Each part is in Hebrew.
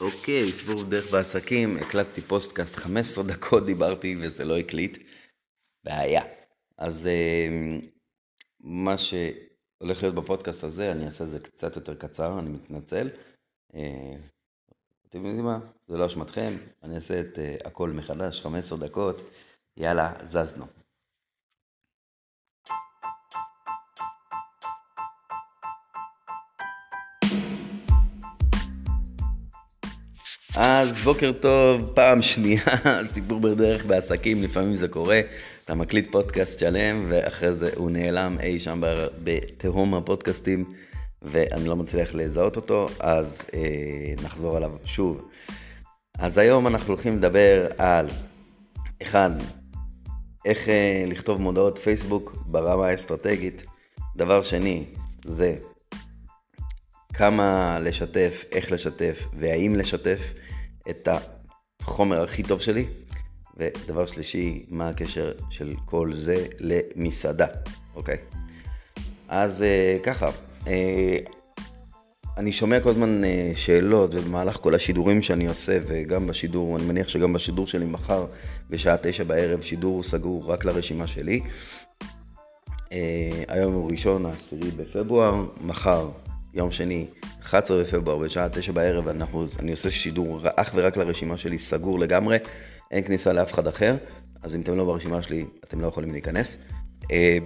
אוקיי, סיפור דרך בעסקים, הקלטתי פודקאסט 15 דקות דיברתי וזה לא הקליט. בעיה. אז אה, מה שהולך להיות בפודקאסט הזה, אני אעשה את זה קצת יותר קצר, אני מתנצל. אה, אתם יודעים מה? זה לא אשמתכם, אני אעשה את אה, הכל מחדש, 15 דקות. יאללה, זזנו. אז בוקר טוב, פעם שנייה, סיפור בדרך בעסקים, לפעמים זה קורה, אתה מקליט פודקאסט שלם ואחרי זה הוא נעלם אי שם בתהום הפודקאסטים ואני לא מצליח לזהות אותו, אז אה, נחזור עליו שוב. אז היום אנחנו הולכים לדבר על, אחד, איך אה, לכתוב מודעות פייסבוק ברמה האסטרטגית. דבר שני, זה כמה לשתף, איך לשתף והאם לשתף את החומר הכי טוב שלי. ודבר שלישי, מה הקשר של כל זה למסעדה, אוקיי? אז אה, ככה, אה, אני שומע כל הזמן אה, שאלות ובמהלך כל השידורים שאני עושה וגם בשידור, אני מניח שגם בשידור שלי מחר בשעה תשע בערב, שידור סגור רק לרשימה שלי. היום הוא ראשון, העשירי בפברואר, מחר יום שני, 11 בפברואר, בשעה 9 בערב, אנחנו, אני עושה שידור אך ורק לרשימה שלי, סגור לגמרי, אין כניסה לאף אחד אחר, אז אם אתם לא ברשימה שלי, אתם לא יכולים להיכנס. אה,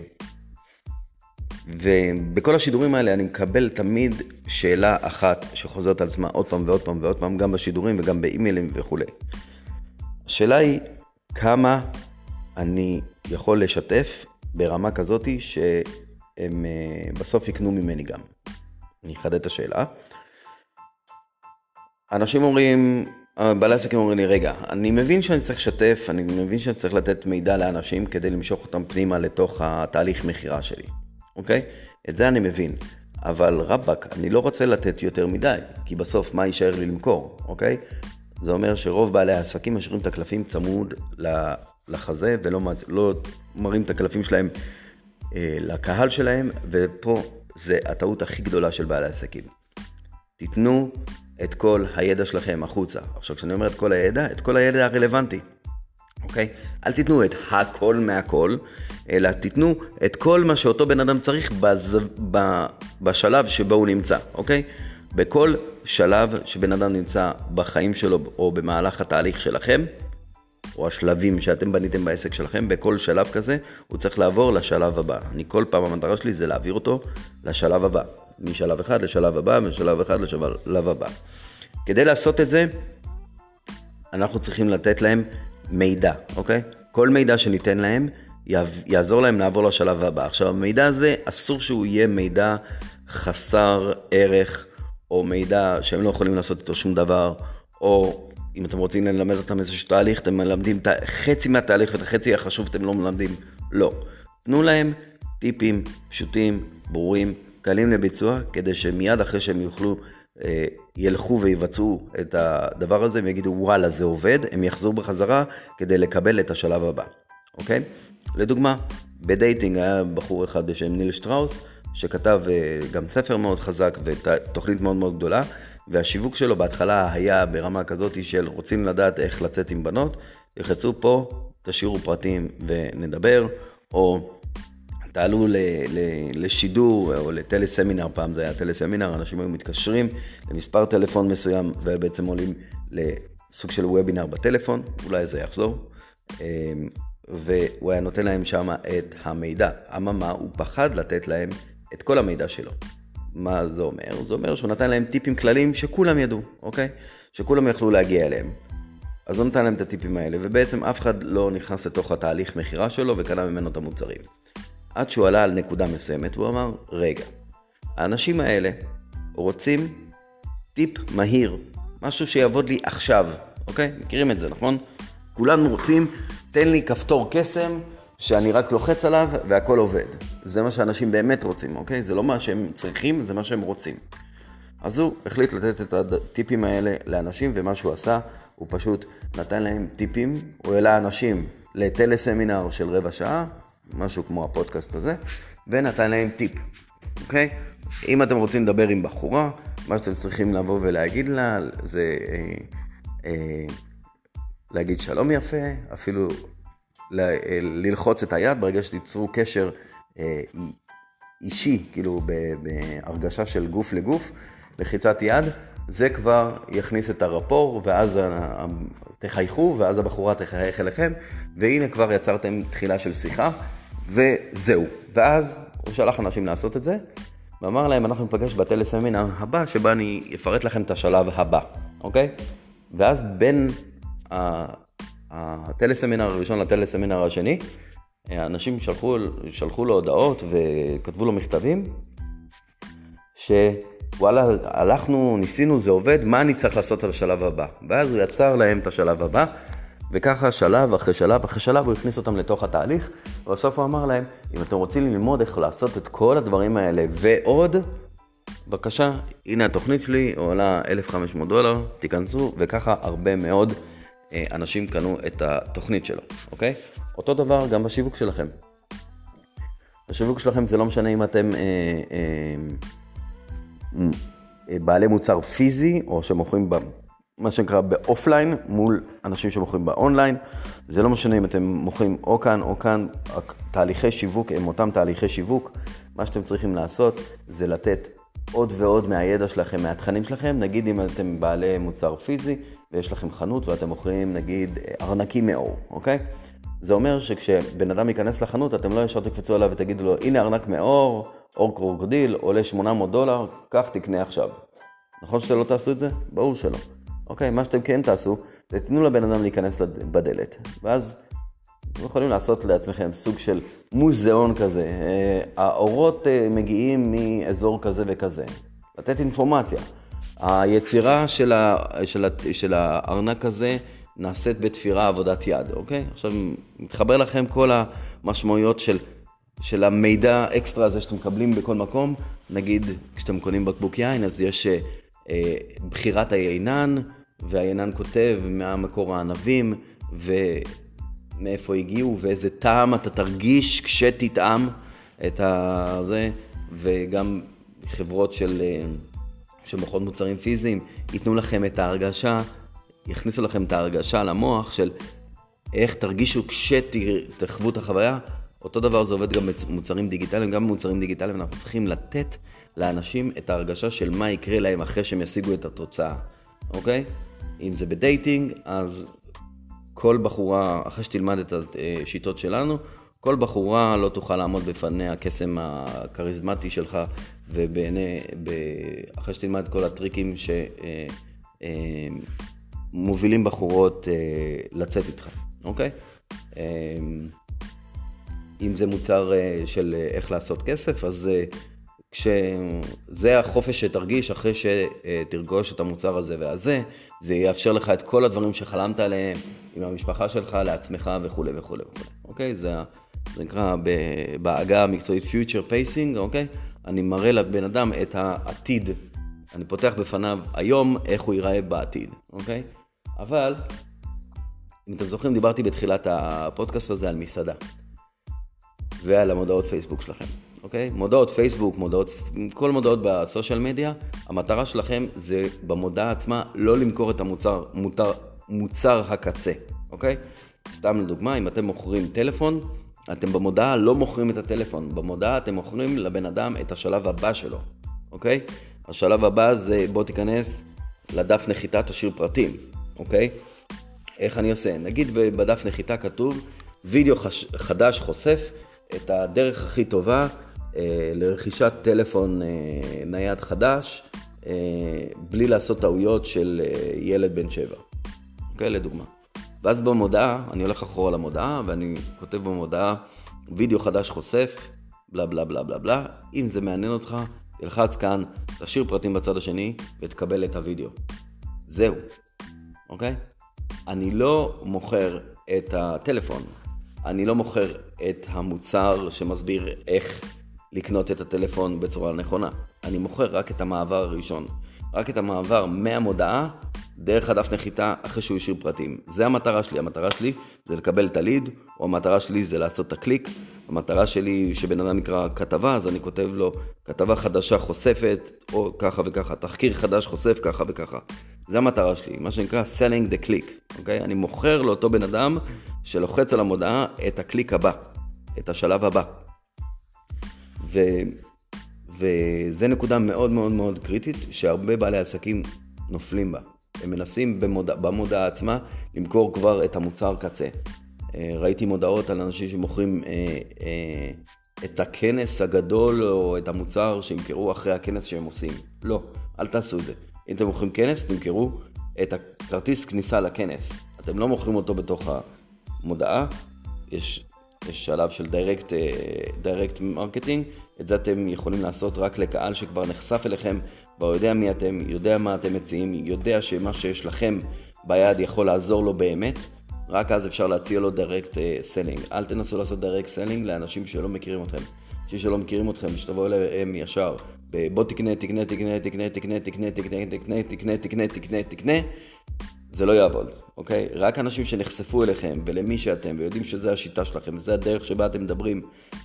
ובכל השידורים האלה אני מקבל תמיד שאלה אחת שחוזרת על עצמה עוד פעם ועוד פעם ועוד פעם, גם בשידורים וגם באימיילים וכולי. השאלה היא, כמה אני יכול לשתף ברמה כזאתי שהם אה, בסוף יקנו ממני גם. אני אחדד את השאלה. אנשים אומרים, בעלי עסקים אומרים לי, רגע, אני מבין שאני צריך לשתף, אני מבין שאני צריך לתת מידע לאנשים כדי למשוך אותם פנימה לתוך התהליך מכירה שלי, אוקיי? את זה אני מבין. אבל רבאק, אני לא רוצה לתת יותר מדי, כי בסוף מה יישאר לי למכור, אוקיי? זה אומר שרוב בעלי העסקים משאירים את הקלפים צמוד לחזה ולא לא מראים את הקלפים שלהם אה, לקהל שלהם, ופה זה הטעות הכי גדולה של בעלי עסקים. תיתנו את כל הידע שלכם החוצה. עכשיו, כשאני אומר את כל הידע, את כל הידע הרלוונטי, אוקיי? אל תיתנו את הכל מהכל, אלא תיתנו את כל מה שאותו בן אדם צריך בז... ב... בשלב שבו הוא נמצא, אוקיי? בכל שלב שבן אדם נמצא בחיים שלו או במהלך התהליך שלכם, או השלבים שאתם בניתם בעסק שלכם, בכל שלב כזה הוא צריך לעבור לשלב הבא. אני כל פעם המטרה שלי זה להעביר אותו לשלב הבא. משלב אחד לשלב הבא, משלב אחד לשלב הבא. כדי לעשות את זה, אנחנו צריכים לתת להם מידע, אוקיי? כל מידע שניתן להם יעזור להם לעבור לשלב הבא. עכשיו, המידע הזה, אסור שהוא יהיה מידע חסר ערך, או מידע שהם לא יכולים לעשות איתו שום דבר, או אם אתם רוצים ללמד אותם איזשהו תהליך, אתם מלמדים את חצי מהתהליך ואת החצי החשוב אתם לא מלמדים. לא. תנו להם טיפים פשוטים, ברורים, קלים לביצוע, כדי שמיד אחרי שהם יוכלו, אה, ילכו ויבצעו את הדבר הזה, הם יגידו וואלה זה עובד, הם יחזרו בחזרה כדי לקבל את השלב הבא, אוקיי? לדוגמה, בדייטינג היה בחור אחד בשם ניל שטראוס, שכתב אה, גם ספר מאוד חזק ותוכנית מאוד מאוד גדולה, והשיווק שלו בהתחלה היה ברמה כזאת של רוצים לדעת איך לצאת עם בנות, תלחצו פה, תשאירו פרטים ונדבר, או תעלו ל, ל, לשידור או לטלסמינר, פעם זה היה טלסמינר, אנשים היו מתקשרים למספר טלפון מסוים ובעצם עולים לסוג של וובינר בטלפון, אולי זה יחזור. אמ, והוא היה נותן להם שם את המידע. אממה, הוא פחד לתת להם את כל המידע שלו. מה זה אומר? זה אומר שהוא נתן להם טיפים כלליים שכולם ידעו, אוקיי? שכולם יכלו להגיע אליהם. אז הוא נתן להם את הטיפים האלה, ובעצם אף אחד לא נכנס לתוך התהליך מכירה שלו וקנה ממנו את המוצרים. עד שהוא עלה על נקודה מסוימת והוא אמר, רגע, האנשים האלה רוצים טיפ מהיר, משהו שיעבוד לי עכשיו, אוקיי? מכירים את זה, נכון? כולנו רוצים, תן לי כפתור קסם שאני רק לוחץ עליו והכל עובד. זה מה שאנשים באמת רוצים, אוקיי? זה לא מה שהם צריכים, זה מה שהם רוצים. אז הוא החליט לתת את הטיפים האלה לאנשים, ומה שהוא עשה, הוא פשוט נתן להם טיפים, הוא העלה אנשים לטלסמינר של רבע שעה, משהו כמו הפודקאסט הזה, ונתן להם טיפ. אוקיי? אם אתם רוצים לדבר עם בחורה, מה שאתם צריכים לבוא ולהגיד לה זה אה, אה, להגיד שלום יפה, אפילו ללחוץ את היד ברגע שתיצרו קשר אה, אישי, כאילו בהרגשה של גוף לגוף, לחיצת יד, זה כבר יכניס את הרפור, ואז תחייכו, ואז הבחורה תחייך אליכם, והנה כבר יצרתם תחילה של שיחה, וזהו. ואז הוא שלח אנשים לעשות את זה, ואמר להם, אנחנו נפגש בטלסמינר הבא, שבה אני אפרט לכם את השלב הבא, אוקיי? ואז בין הטלסמינר הראשון לטלסמינר השני, אנשים שלחו, שלחו לו הודעות וכתבו לו מכתבים, שוואלה, הלכנו, ניסינו, זה עובד, מה אני צריך לעשות על השלב הבא? ואז הוא יצר להם את השלב הבא, וככה שלב אחרי שלב אחרי שלב הוא הכניס אותם לתוך התהליך, ובסוף הוא אמר להם, אם אתם רוצים ללמוד איך לעשות את כל הדברים האלה ועוד, בבקשה, הנה התוכנית שלי, עולה 1,500 דולר, תיכנסו, וככה הרבה מאוד אנשים קנו את התוכנית שלו, אוקיי? אותו דבר גם בשיווק שלכם. בשיווק שלכם זה לא משנה אם אתם אה, אה, אה, בעלי מוצר פיזי, או שמוכרים ב, מה שנקרא באופליין, מול אנשים שמוכרים באונליין. זה לא משנה אם אתם מוכרים או כאן או כאן, תהליכי שיווק הם אותם תהליכי שיווק. מה שאתם צריכים לעשות זה לתת עוד ועוד מהידע שלכם, מהתכנים שלכם. נגיד אם אתם בעלי מוצר פיזי ויש לכם חנות ואתם מוכרים נגיד ארנקים מעור, אוקיי? זה אומר שכשבן אדם ייכנס לחנות, אתם לא ישר תקפצו עליו ותגידו לו, הנה ארנק מעור, עור קרוקודיל, עולה 800 דולר, קח תקנה עכשיו. נכון שאתם לא תעשו את זה? ברור שלא. אוקיי, מה שאתם כן תעשו, זה תיתנו לבן אדם להיכנס בדלת. ואז אתם יכולים לעשות לעצמכם סוג של מוזיאון כזה. אה, האורות אה, מגיעים מאזור כזה וכזה. לתת אינפורמציה. היצירה של, ה, של, ה, של הארנק הזה נעשית בתפירה עבודת יד, אוקיי? עכשיו מתחבר לכם כל המשמעויות של, של המידע האקסטרה הזה שאתם מקבלים בכל מקום. נגיד, כשאתם קונים בקבוק יין, אז יש אה, בחירת היינן, והיינן כותב מה מקור הענבים, ומאיפה הגיעו, ואיזה טעם אתה תרגיש כשתטעם את הזה, וגם חברות של... אה, שמוכרות מוצרים פיזיים, ייתנו לכם את ההרגשה יכניסו לכם את ההרגשה למוח של איך תרגישו כשתחוו את החוויה. אותו דבר זה עובד גם במוצרים דיגיטליים, גם במוצרים דיגיטליים אנחנו צריכים לתת לאנשים את ההרגשה של מה יקרה להם אחרי שהם ישיגו את התוצאה, אוקיי? אם זה בדייטינג, אז כל בחורה, אחרי שתלמד את השיטות שלנו, כל בחורה לא תוכל לעמוד בפני הקסם הכריזמטי שלך, ובעיני, אחרי שתלמד כל הטריקים ש... אה, אה, בחורות אה, לצאת איתך, אוקיי? אה, אם זה מוצר אה, של אה, איך לעשות כסף, אז אה, כשזה החופש שתרגיש אחרי שתרגוש את המוצר הזה והזה, זה יאפשר לך את כל הדברים שחלמת עליהם עם המשפחה שלך, לעצמך וכולי וכולי וכולי, אוקיי? זה, זה נקרא בעגה המקצועית future pacing, אוקיי? אני מראה לבן אדם את העתיד, אני פותח בפניו היום איך הוא ייראה בעתיד, אוקיי? אבל, אם אתם זוכרים, דיברתי בתחילת הפודקאסט הזה על מסעדה. ועל המודעות פייסבוק שלכם, אוקיי? מודעות פייסבוק, מודעות, כל מודעות בסושיאל מדיה, המטרה שלכם זה במודעה עצמה לא למכור את המוצר, מותר, מוצר הקצה, אוקיי? סתם לדוגמה, אם אתם מוכרים טלפון, אתם במודעה לא מוכרים את הטלפון, במודעה אתם מוכרים לבן אדם את השלב הבא שלו, אוקיי? השלב הבא זה בוא תיכנס לדף נחיתה, תשאיר פרטים. אוקיי? איך אני עושה? נגיד בדף נחיתה כתוב, וידאו חש... חדש חושף את הדרך הכי טובה לרכישת טלפון אה, נייד חדש, אה, בלי לעשות טעויות של אה, ילד בן שבע. אוקיי? לדוגמה. ואז במודעה, אני הולך אחורה למודעה, ואני כותב במודעה, וידאו חדש חושף, בלה בלה בלה בלה בלה. אם זה מעניין אותך, תלחץ כאן, תשאיר פרטים בצד השני ותקבל את הוידאו. זהו. אוקיי? אני לא מוכר את הטלפון, אני לא מוכר את המוצר שמסביר איך לקנות את הטלפון בצורה נכונה. אני מוכר רק את המעבר הראשון. רק את המעבר מהמודעה דרך הדף נחיתה אחרי שהוא השאיר פרטים. זה המטרה שלי, המטרה שלי זה לקבל את הליד, או המטרה שלי זה לעשות את הקליק. המטרה שלי שבן אדם יקרא כתבה, אז אני כותב לו כתבה חדשה חושפת, או ככה וככה, תחקיר חדש חושף ככה וככה. זה המטרה שלי, מה שנקרא selling the click, אוקיי? אני מוכר לאותו בן אדם שלוחץ על המודעה את הקליק הבא, את השלב הבא. ו... וזה נקודה מאוד מאוד מאוד קריטית, שהרבה בעלי עסקים נופלים בה. הם מנסים במודע, במודעה עצמה למכור כבר את המוצר קצה. אה, ראיתי מודעות על אנשים שמוכרים אה, אה, את הכנס הגדול או את המוצר שימכרו אחרי הכנס שהם עושים. לא, אל תעשו את זה. אם אתם מוכרים כנס, תמכרו את הכרטיס כניסה לכנס. אתם לא מוכרים אותו בתוך המודעה, יש, יש שלב של direct, direct marketing, את זה אתם יכולים לעשות רק לקהל שכבר נחשף אליכם, כבר יודע מי אתם, יודע מה אתם מציעים, יודע שמה שיש לכם ביד יכול לעזור לו באמת, רק אז אפשר להציע לו direct selling. אל תנסו לעשות direct selling לאנשים שלא מכירים אתכם. אנשים שלא מכירים אתכם, שתבואו אליהם ישר. בוא תקנה, תקנה, תקנה, תקנה, תקנה, תקנה, תקנה, תקנה, תקנה, תקנה, תקנה, תקנה, זה לא יעבוד, אוקיי? רק אנשים שנחשפו אליכם ולמי שאתם ויודעים שזו השיטה שלכם וזה הדרך שבה אתם מדברים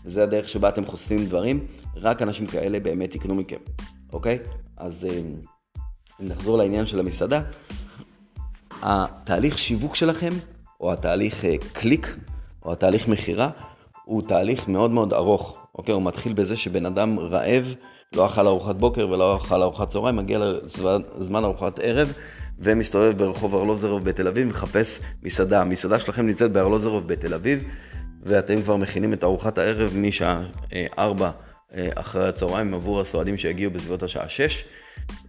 וזה הדרך שבה אתם חושפים דברים, רק אנשים כאלה באמת יקנו מכם, אוקיי? אז אם נחזור לעניין של המסעדה, התהליך שיווק שלכם, או התהליך קליק, או התהליך מכירה, הוא תהליך מאוד מאוד ארוך, אוקיי? הוא מתחיל בזה שבן אדם רעב, לא אכל ארוחת בוקר ולא אכל ארוחת צהריים, מגיע לזמן ארוחת ערב ומסתובב ברחוב ארלוזרוב בתל אביב, מחפש מסעדה. המסעדה שלכם נמצאת בארלוזרוב בתל אביב, ואתם כבר מכינים את ארוחת הערב משעה 4 אה, אחרי הצהריים עבור הסועדים שיגיעו בסביבות השעה 6,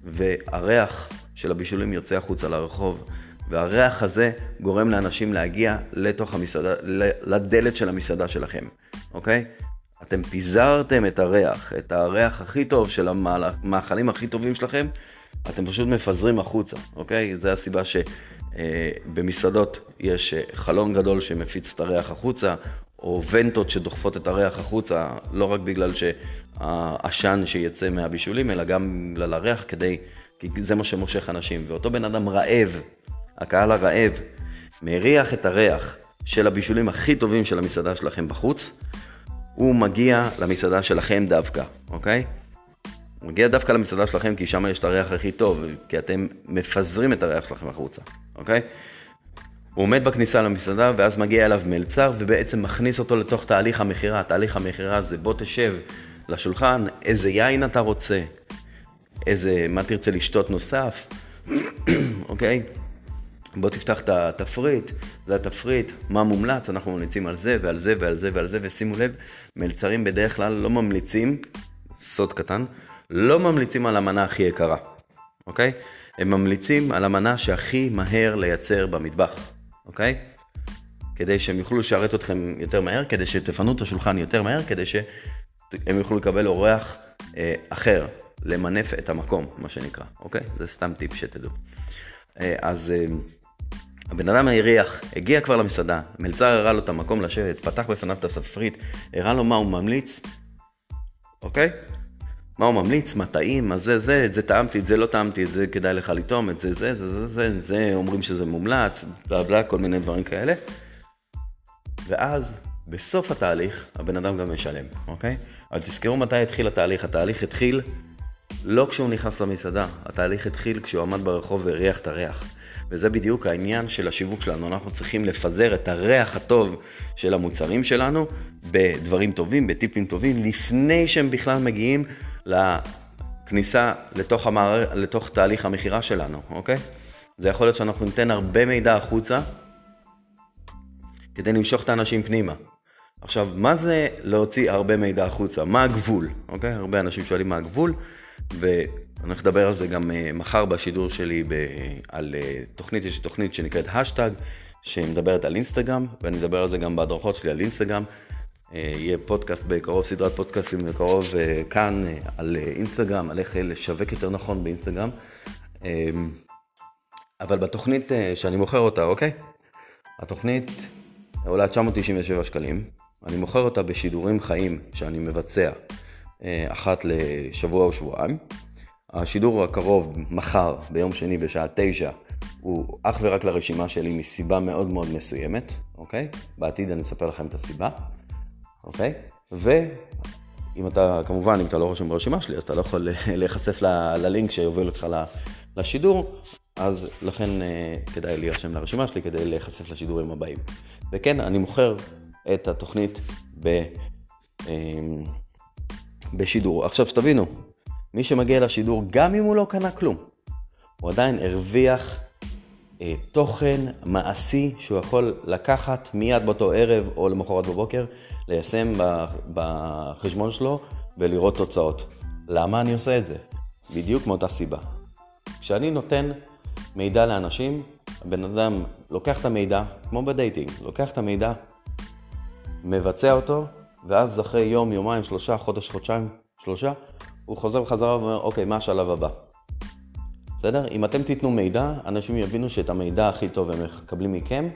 והריח של הבישולים יוצא החוצה לרחוב. והריח הזה גורם לאנשים להגיע לתוך המסעדה, לדלת של המסעדה שלכם, אוקיי? אתם פיזרתם את הריח, את הריח הכי טוב של המאכלים הכי טובים שלכם, אתם פשוט מפזרים החוצה, אוקיי? זה הסיבה שבמסעדות אה, יש אה, חלון גדול שמפיץ את הריח החוצה, או ונטות שדוחפות את הריח החוצה, לא רק בגלל שהעשן שיצא מהבישולים, אלא גם בגלל הריח, כדי, כי זה מה שמושך אנשים. ואותו בן אדם רעב, הקהל הרעב, מריח את הריח של הבישולים הכי טובים של המסעדה שלכם בחוץ, הוא מגיע למסעדה שלכם דווקא, אוקיי? מגיע דווקא למסעדה שלכם כי שם יש את הריח הכי טוב, כי אתם מפזרים את הריח שלכם החוצה, אוקיי? הוא עומד בכניסה למסעדה ואז מגיע אליו מלצר ובעצם מכניס אותו לתוך תהליך המכירה. תהליך המכירה זה בוא תשב לשולחן, איזה יין אתה רוצה, איזה, מה תרצה לשתות נוסף, אוקיי? בוא תפתח את התפריט, זה התפריט, מה מומלץ, אנחנו ממליצים על זה ועל זה ועל זה ועל זה, ושימו לב, מלצרים בדרך כלל לא ממליצים, סוד קטן, לא ממליצים על המנה הכי יקרה, אוקיי? הם ממליצים על המנה שהכי מהר לייצר במטבח, אוקיי? כדי שהם יוכלו לשרת אתכם יותר מהר, כדי שתפנו את השולחן יותר מהר, כדי שהם יוכלו לקבל אורח אה, אחר, למנף את המקום, מה שנקרא, אוקיי? זה סתם טיפ שתדעו. אה, אז... אה, הבן אדם הריח, הגיע כבר למסעדה, מלצר הראה לו את המקום לשבת, פתח בפניו את הספרית, הראה לו מה הוא ממליץ, אוקיי? מה הוא ממליץ, מה טעים, מה זה, זה, את זה טעמתי, את זה לא טעמתי, את זה כדאי לך לטעום, את זה, זה, זה, זה, זה, זה, אומרים שזה מומלץ, בלה בלה, כל מיני דברים כאלה. ואז, בסוף התהליך, הבן אדם גם משלם, אוקיי? אבל תזכרו מתי התחיל התהליך. התהליך התחיל לא כשהוא נכנס למסעדה, התהליך התחיל כשהוא עמד ברחוב והריח את הריח. וזה בדיוק העניין של השיווק שלנו. אנחנו צריכים לפזר את הריח הטוב של המוצרים שלנו בדברים טובים, בטיפים טובים, לפני שהם בכלל מגיעים לכניסה לתוך, המער... לתוך תהליך המכירה שלנו, אוקיי? זה יכול להיות שאנחנו ניתן הרבה מידע החוצה כדי למשוך את האנשים פנימה. עכשיו, מה זה להוציא הרבה מידע החוצה? מה הגבול? אוקיי? הרבה אנשים שואלים מה הגבול, ואני הולך לדבר על זה גם אה, מחר בשידור שלי ב... על אה, תוכנית, יש תוכנית שנקראת השטג, שמדברת על אינסטגרם, ואני אדבר על זה גם בהדרכות שלי על אינסטגרם. אה, יהיה פודקאסט בקרוב, סדרת פודקאסטים בקרוב כאן על אינסטגרם, על איך לשווק יותר נכון באינסטגרם. אבל בתוכנית שאני מוכר אותה, אוקיי? התוכנית עולה 997 שקלים. אני מוכר אותה בשידורים חיים שאני מבצע אחת לשבוע או שבועיים. השידור הקרוב, מחר, ביום שני בשעה תשע, הוא אך ורק לרשימה שלי מסיבה מאוד מאוד מסוימת, אוקיי? בעתיד אני אספר לכם את הסיבה, אוקיי? ואם אתה, כמובן, אם אתה לא רושם ברשימה שלי, אז אתה לא יכול להיחשף ל- ללינק שיוביל אותך לשידור, אז לכן אה, כדאי להירשם לרשימה שלי כדי להיחשף לשידורים הבאים. וכן, אני מוכר את התוכנית ב, אה, בשידור. עכשיו שתבינו, מי שמגיע לשידור, גם אם הוא לא קנה כלום, הוא עדיין הרוויח אה, תוכן מעשי שהוא יכול לקחת מיד באותו ערב או למחרת בבוקר, ליישם בחשבון שלו ולראות תוצאות. למה אני עושה את זה? בדיוק מאותה סיבה. כשאני נותן מידע לאנשים, הבן אדם לוקח את המידע, כמו בדייטינג, לוקח את המידע, מבצע אותו, ואז אחרי יום, יומיים, שלושה, חודש, חודשיים, שלושה, הוא חוזר בחזרה ואומר, אוקיי, מה השלב הבא? בסדר? אם אתם תיתנו מידע, אנשים יבינו שאת המידע הכי טוב הם מקבלים מכם,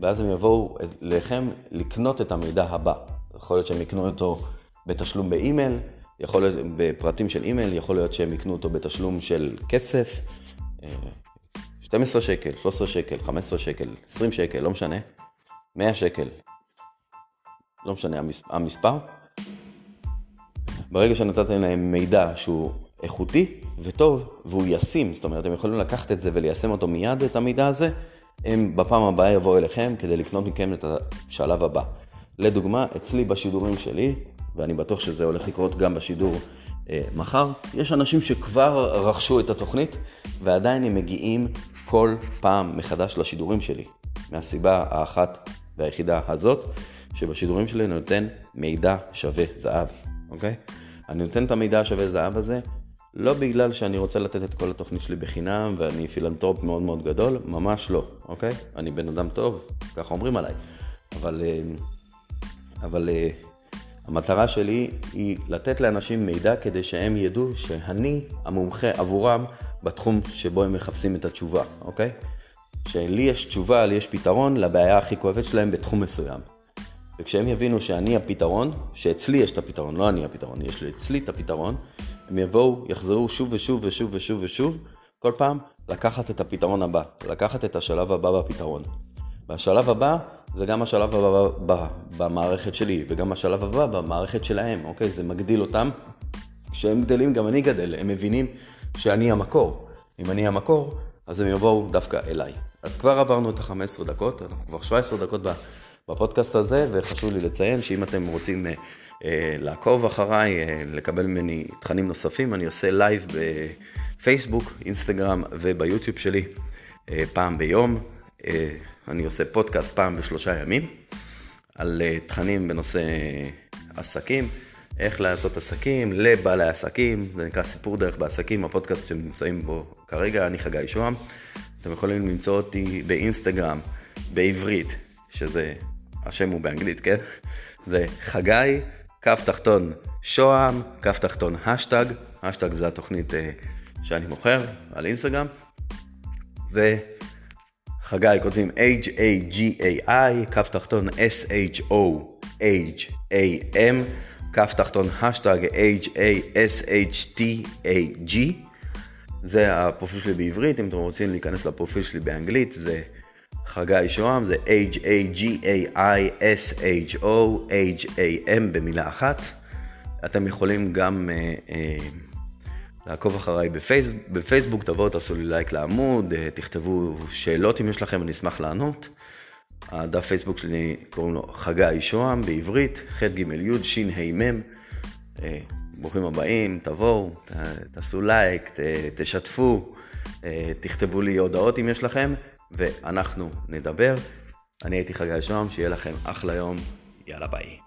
ואז הם יבואו לכם לקנות את המידע הבא. יכול להיות שהם יקנו אותו בתשלום באימייל, יכול להיות בפרטים של אימייל, יכול להיות שהם יקנו אותו בתשלום של כסף, 12 אה, שקל, 13 שקל, 15 שקל, 20 שקל, לא משנה, 100 שקל, לא משנה המספר. ברגע שנתתם להם מידע שהוא איכותי וטוב והוא ישים, זאת אומרת, הם יכולים לקחת את זה וליישם אותו מיד, את המידע הזה, הם בפעם הבאה יבואו אליכם כדי לקנות מכם את השלב הבא. לדוגמה, אצלי בשידורים שלי, ואני בטוח שזה הולך לקרות גם בשידור אה, מחר, יש אנשים שכבר רכשו את התוכנית ועדיין הם מגיעים כל פעם מחדש לשידורים שלי. מהסיבה האחת והיחידה הזאת, שבשידורים שלי אני נותן מידע שווה זהב, אוקיי? אני נותן את המידע השווה זהב הזה לא בגלל שאני רוצה לתת את כל התוכנית שלי בחינם ואני פילנטרופ מאוד מאוד גדול, ממש לא, אוקיי? אני בן אדם טוב, ככה אומרים עליי. אבל, אה, אבל אה, המטרה שלי היא לתת לאנשים מידע כדי שהם ידעו שאני המומחה עבורם בתחום שבו הם מחפשים את התשובה, אוקיי? שלי יש תשובה, לי יש פתרון לבעיה הכי כואבת שלהם בתחום מסוים. וכשהם יבינו שאני הפתרון, שאצלי יש את הפתרון, לא אני הפתרון, יש לי אצלי את הפתרון, הם יבואו, יחזרו שוב ושוב ושוב ושוב ושוב, כל פעם לקחת את הפתרון הבא, לקחת את השלב הבא בפתרון. והשלב הבא זה גם השלב הבא במערכת שלי, וגם השלב הבא במערכת שלהם, אוקיי? זה מגדיל אותם. כשהם גדלים, גם אני גדל, הם מבינים שאני המקור. אם אני המקור, אז הם יבואו דווקא אליי. אז כבר עברנו את ה-15 דקות, אנחנו כבר 17 דקות בפודקאסט הזה, וחשוב לי לציין שאם אתם רוצים אה, לעקוב אחריי, אה, לקבל ממני תכנים נוספים, אני עושה לייב בפייסבוק, אינסטגרם וביוטיוב שלי פעם ביום. אני עושה פודקאסט פעם בשלושה ימים על תכנים בנושא עסקים, איך לעשות עסקים לבעלי עסקים, זה נקרא סיפור דרך בעסקים, הפודקאסט שאתם נמצאים בו כרגע, אני חגי שוהם. אתם יכולים למצוא אותי באינסטגרם, בעברית, שזה השם הוא באנגלית, כן? זה חגי, קו תחתון שוהם, קו תחתון השטג, השטג זה התוכנית אה, שאני מוכר על אינסטגרם, וחגי כותבים H-A-G-A-I, קו תחתון S-H-O-H-A-M, קו תחתון השטג H-A-S-H-T-A-G. זה הפרופיל שלי בעברית, אם אתם רוצים להיכנס לפרופיל שלי באנגלית, זה חגי שוהם זה H-A-G-A-I-S-H-O-H-A-M במילה אחת. אתם יכולים גם אה, אה, לעקוב אחריי בפייס, בפייסבוק, תבואו, תעשו לי לייק לעמוד, אה, תכתבו שאלות אם יש לכם, אני אשמח לענות. הדף פייסבוק שלי קוראים לו חגי שוהם בעברית, ח'-ג'-י' ש"ה-מ'. Uh, ברוכים הבאים, תבואו, תעשו לייק, ת, תשתפו, uh, תכתבו לי הודעות אם יש לכם. ואנחנו נדבר. אני הייתי חגי שוהם, שיהיה לכם אחלה יום, יאללה ביי.